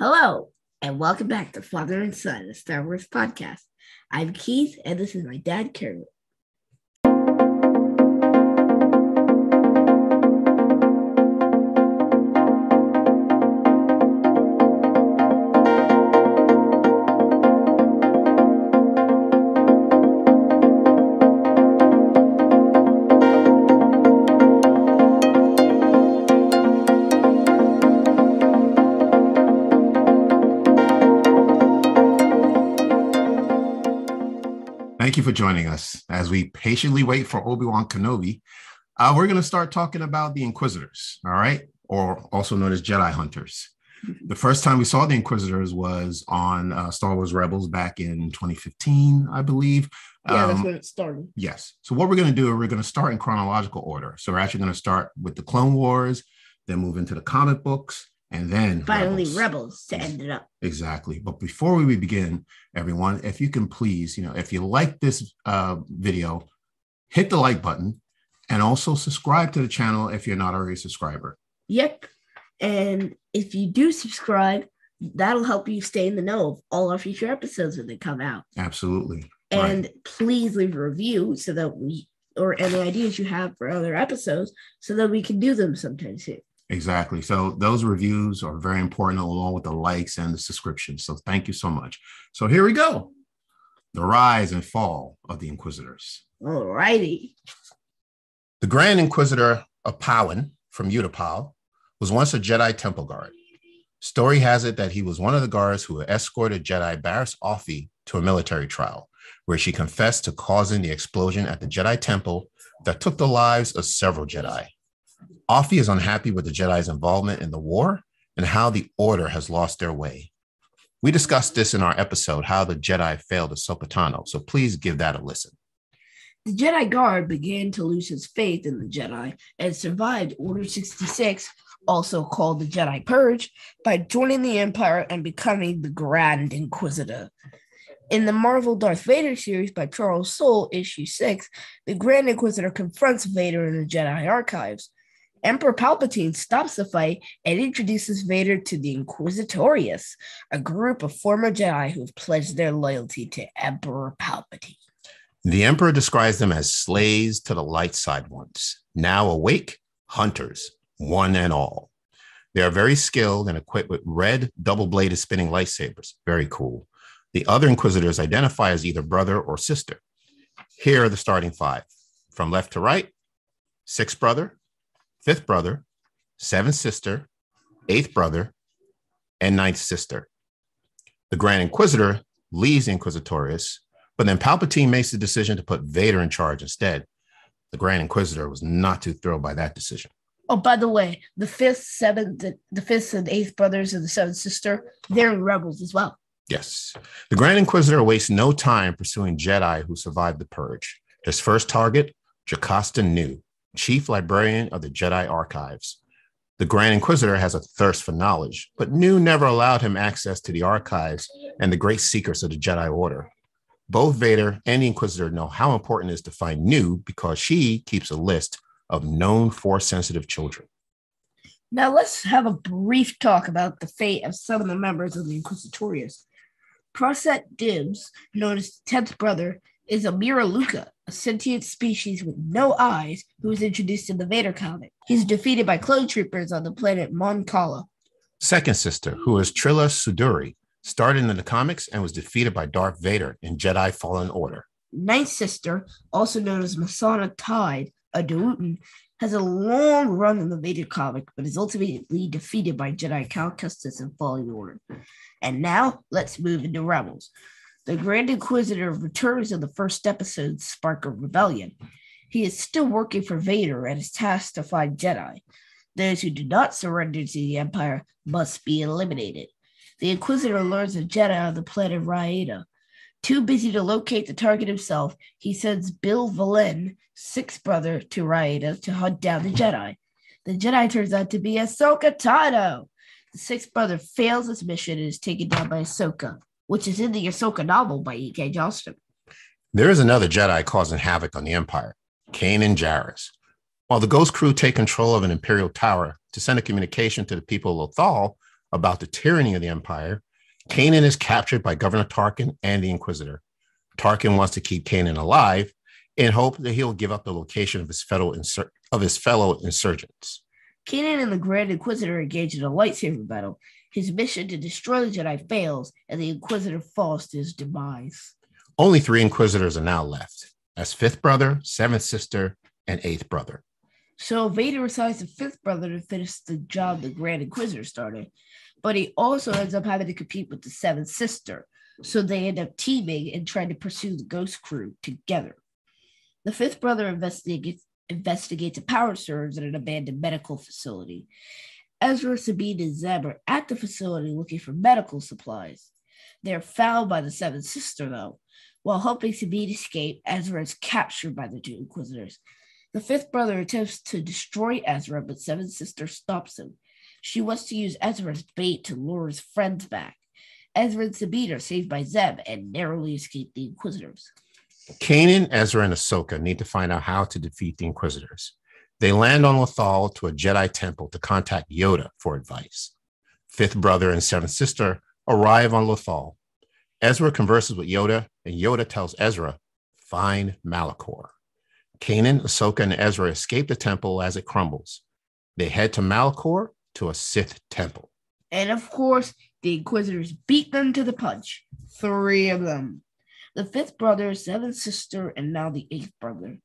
Hello, and welcome back to Father and Son, a Star Wars podcast. I'm Keith, and this is my dad, Kermit. Thank you for joining us as we patiently wait for Obi Wan Kenobi. Uh, we're going to start talking about the Inquisitors, all right, or also known as Jedi Hunters. The first time we saw the Inquisitors was on uh, Star Wars Rebels back in 2015, I believe. Yeah, that's Um, when it started. Yes. So what we're going to do, we're going to start in chronological order. So we're actually going to start with the Clone Wars, then move into the comic books, and then Finally, Rebels. Rebels to end it up. Exactly. But before we begin, everyone, if you can please, you know, if you like this uh, video, hit the like button and also subscribe to the channel if you're not already a subscriber. Yep. And if you do subscribe, that'll help you stay in the know of all our future episodes when they come out. Absolutely. And please leave a review so that we, or any ideas you have for other episodes, so that we can do them sometime soon. Exactly. So those reviews are very important along with the likes and the subscriptions. So thank you so much. So here we go. The rise and fall of the Inquisitors. All righty. The Grand Inquisitor a Pau'an from Utapau was once a Jedi temple guard. Story has it that he was one of the guards who escorted Jedi Barriss Offee to a military trial, where she confessed to causing the explosion at the Jedi temple that took the lives of several Jedi. Offee is unhappy with the Jedi's involvement in the war and how the Order has lost their way. We discussed this in our episode, How the Jedi Failed at Sopatano, so please give that a listen. The Jedi Guard began to lose his faith in the Jedi and survived Order 66, also called the Jedi Purge, by joining the Empire and becoming the Grand Inquisitor. In the Marvel Darth Vader series by Charles Soule, issue 6, the Grand Inquisitor confronts Vader in the Jedi archives. Emperor Palpatine stops the fight and introduces Vader to the Inquisitorius, a group of former Jedi who have pledged their loyalty to Emperor Palpatine. The Emperor describes them as slaves to the light side ones, now awake hunters, one and all. They are very skilled and equipped with red double bladed spinning lightsabers. Very cool. The other Inquisitors identify as either brother or sister. Here are the starting five from left to right sixth brother, fifth brother, seventh sister, eighth brother, and ninth sister. The Grand Inquisitor leaves the Inquisitorius but then Palpatine makes the decision to put Vader in charge instead. The Grand Inquisitor was not too thrilled by that decision. Oh, by the way, the fifth, seventh, the, the fifth and eighth brothers and the seventh sister, they're Rebels as well. Yes. The Grand Inquisitor wastes no time pursuing Jedi who survived the Purge. His first target, Jocasta Nu, Chief Librarian of the Jedi Archives. The Grand Inquisitor has a thirst for knowledge, but Nu never allowed him access to the archives and the great secrets of the Jedi Order. Both Vader and the Inquisitor know how important it is to find Nu because she keeps a list of known force sensitive children. Now let's have a brief talk about the fate of some of the members of the Inquisitorius. Proset Dibs, known as the tenth brother, is a Miraluka, a sentient species with no eyes, who was introduced in the Vader comic. He's defeated by clone troopers on the planet Mon Cala. Second sister, who is Trilla Suduri, started in the comics and was defeated by Darth Vader in Jedi Fallen Order. Ninth sister, also known as Masana Tide, a Dowutin, has a long run in the Vader comic, but is ultimately defeated by Jedi Cal Kestis in Fallen Order. And now let's move into Rebels. The Grand Inquisitor returns in the first episode, Spark of Rebellion. He is still working for Vader and is tasked to find Jedi. Those who do not surrender to the Empire must be eliminated. The Inquisitor learns of Jedi on the planet Raada. Too busy to locate the target himself, he sends Bil Valen, sixth brother, to Raada to hunt down the Jedi. The Jedi turns out to be Ahsoka Tano. The sixth brother fails his mission and is taken down by Ahsoka, which is in the Ahsoka novel by E.K. Johnston. There is another Jedi causing havoc on the Empire, Kanan Jarrus. While the Ghost crew take control of an Imperial tower to send a communication to the people of Lothal, about the tyranny of the Empire, Kanan is captured by Governor Tarkin and the Inquisitor. Tarkin wants to keep Kanan alive in hope that he'll give up the location of his insur- of his fellow insurgents. Kanan and the Grand Inquisitor engage in a lightsaber battle. His mission to destroy the Jedi fails, and the Inquisitor falls to his demise. Only three Inquisitors are now left as fifth brother, seventh sister, and eighth brother. So Vader assigns the fifth brother to finish the job the Grand Inquisitor started, but he also ends up having to compete with the seventh sister. So they end up teaming and trying to pursue the Ghost Crew together. The fifth brother investigates investigates a power surge at an abandoned medical facility. Ezra, Sabine, and Zeb are at the facility looking for medical supplies. They are found by the seventh sister, though. While helping Sabine escape, Ezra is captured by the two Inquisitors. The fifth brother attempts to destroy Ezra, but Seventh Sister stops him. She wants to use Ezra as bait to lure his friends back. Ezra and Sabine are saved by Zeb and narrowly escape the Inquisitors. Kanan, Ezra, and Ahsoka need to find out how to defeat the Inquisitors. They land on Lothal to a Jedi temple to contact Yoda for advice. Fifth brother and seventh sister arrive on Lothal. Ezra converses with Yoda, and Yoda tells Ezra, find Malachor. Kanan, Ahsoka, and Ezra escape the temple as it crumbles. They head to Malachor to a Sith temple. And of course, the Inquisitors beat them to the punch. Three of them. The fifth brother, seventh sister, and now the eighth brother.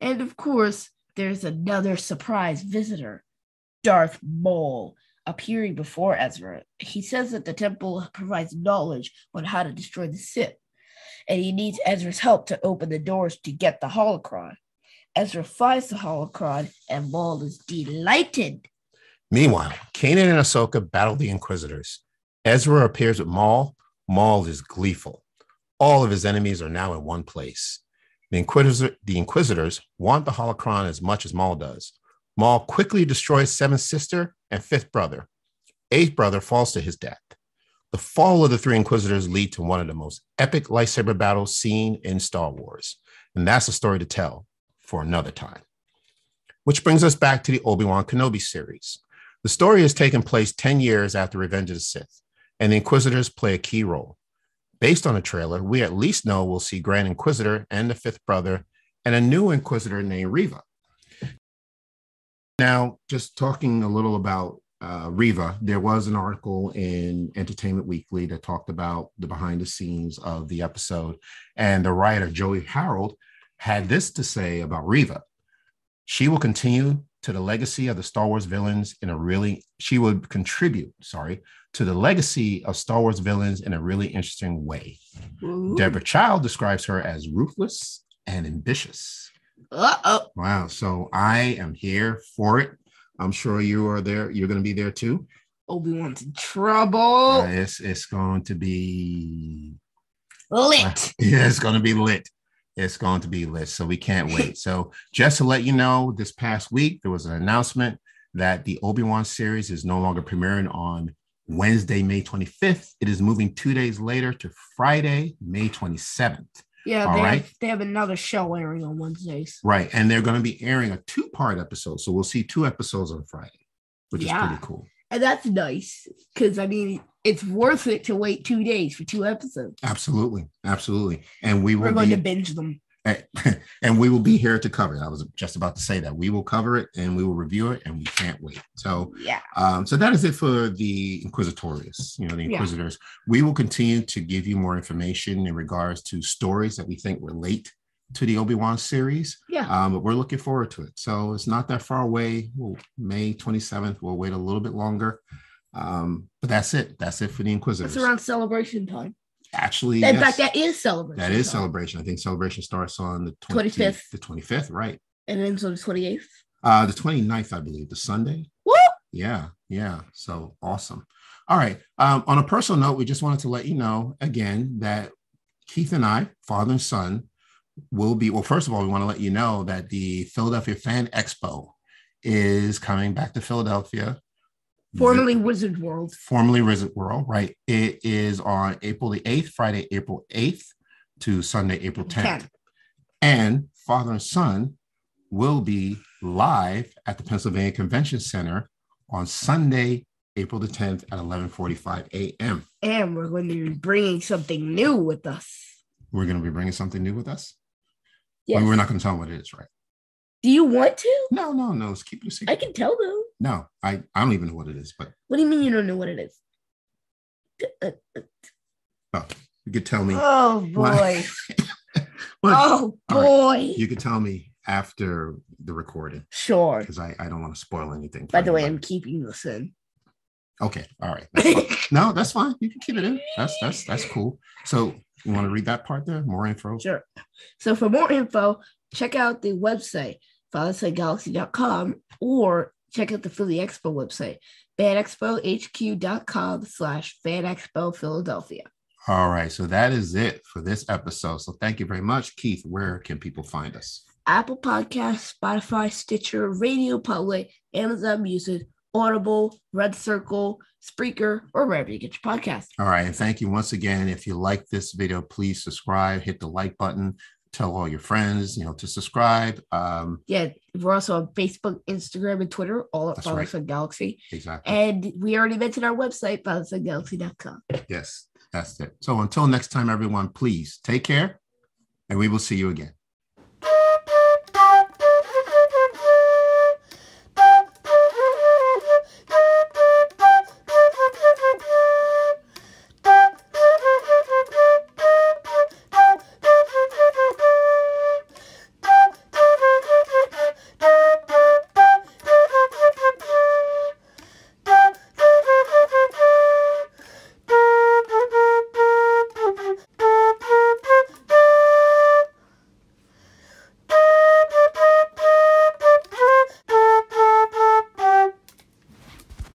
And of course, there's another surprise visitor, Darth Maul, appearing before Ezra. He says that the temple provides knowledge on how to destroy the Sith, and he needs Ezra's help to open the doors to get the holocron. Ezra finds the holocron, and Maul is delighted. Meanwhile, Kanan and Ahsoka battle the Inquisitors. Ezra appears with Maul. Maul is gleeful. All of his enemies are now in one place. The, Inquisitor, the Inquisitors want the holocron as much as Maul does. Maul quickly destroys seventh sister and fifth brother. Eighth brother falls to his death. The fall of the three Inquisitors lead to one of the most epic lightsaber battles seen in Star Wars. And that's a story to tell for another time. Which brings us back to the Obi Wan Kenobi series. The story has taken place 10 years after Revenge of the Sith, and the Inquisitors play a key role. Based on a trailer, we at least know we'll see Grand Inquisitor and the fifth brother and a new Inquisitor named Reva. Now, just talking a little about uh, Reva, there was an article in Entertainment Weekly that talked about the behind the scenes of the episode, and the writer Joby Harold had this to say about Reva. She will continue to the legacy of the Star Wars villains in a really, she would contribute, sorry, to the legacy of Star Wars villains in a really interesting way. Ooh. Deborah Chow describes her as ruthless and ambitious. Uh-oh. Wow. So I am here for it. I'm sure you are there. You're going to be there too. Obi-Wan's in trouble. Uh, it's, it's going to be Lit. Yeah, it's going to be lit. It's going to be lit. So we can't wait. So just to let you know, this past week there was an announcement that the Obi Wan series is no longer premiering on Wednesday, May 25th. It is moving two days later to Friday, May 27th. Yeah, All they, right. have, they have another show airing on Wednesdays. Right. And they're going to be airing a two part episode. So we'll see two episodes on Friday, which Yeah. is pretty cool. And that's nice because, I mean, it's worth it to wait two days for two episodes. Absolutely. Absolutely. And we will We're going be, to binge them. and we will be here to cover it. I was just about to say that we will cover it and we will review it and we can't wait. So Yeah. Um, so that is it for the Inquisitorius, you know, the Yeah. Inquisitors. We will continue to give you more information in regards to stories that we think relate to the Obi-Wan series. Yeah. Um, but we're looking forward to it. So it's not that far away. We'll, May 27th. We'll wait a little bit longer. Um, but that's it. That's it for the Inquisitors. It's around celebration time. Actually, In yes, fact, that is celebration. that is time. celebration. I think celebration starts on the 20, 25th. The 25th, right. And then so the 28th. Uh, the 29th, I believe, the Sunday. Woo! Yeah, yeah. So awesome. All right. Um, on a personal note, we just wanted to let you know again that Keith and I, father and son, will be. Well, first of all, we want to let you know that the Philadelphia Fan Expo is coming back to Philadelphia. Formerly Wizard World. formerly Wizard World, right? It is on April the 8th, Friday, April 8th to Sunday, April 10th. 10. And father and son will be live at the Pennsylvania Convention Center on Sunday, April the 10th at 11:45 a.m. And we're going to be bringing something new with us. We're going to be bringing something new with us. Yes. We're not going to tell them what it is, right? Do you want to? No, no, no. Let's keep it a secret. I can tell them. No, I, I don't even know what it is, but What do you mean you don't know what it is? Oh, you could tell me. Oh boy. Oh boy. you could tell me after the recording Sure. because I, I don't want to spoil anything. By the way, I'm keeping this in. okay, all right. That's no, that's fine. You can keep it in. That's that's that's cool. So you want to read that part there? More info. Sure. So for more info, check out the website, fathersidegalaxy.com, or check out the Philly Expo website, fanexpohq.com slash fanexpo Philadelphia. All right. So that is it for this episode. So thank you very much, Keith. Where can people find us? Apple Podcasts, Spotify, Stitcher, Radio Public, Amazon Music, Audible, Red Circle, Spreaker, or wherever you get your podcast. All right. And thank you once again. If you like this video, please subscribe, hit the like button, tell all your friends, you know, to subscribe. Um, Yeah, we're also on Facebook, Instagram, and Twitter, all at Father right. Son Galaxy. exactly. And we already mentioned our website, fatherSonGalaxy.com. yes, that's it. So until next time, everyone, please take care and we will see you again.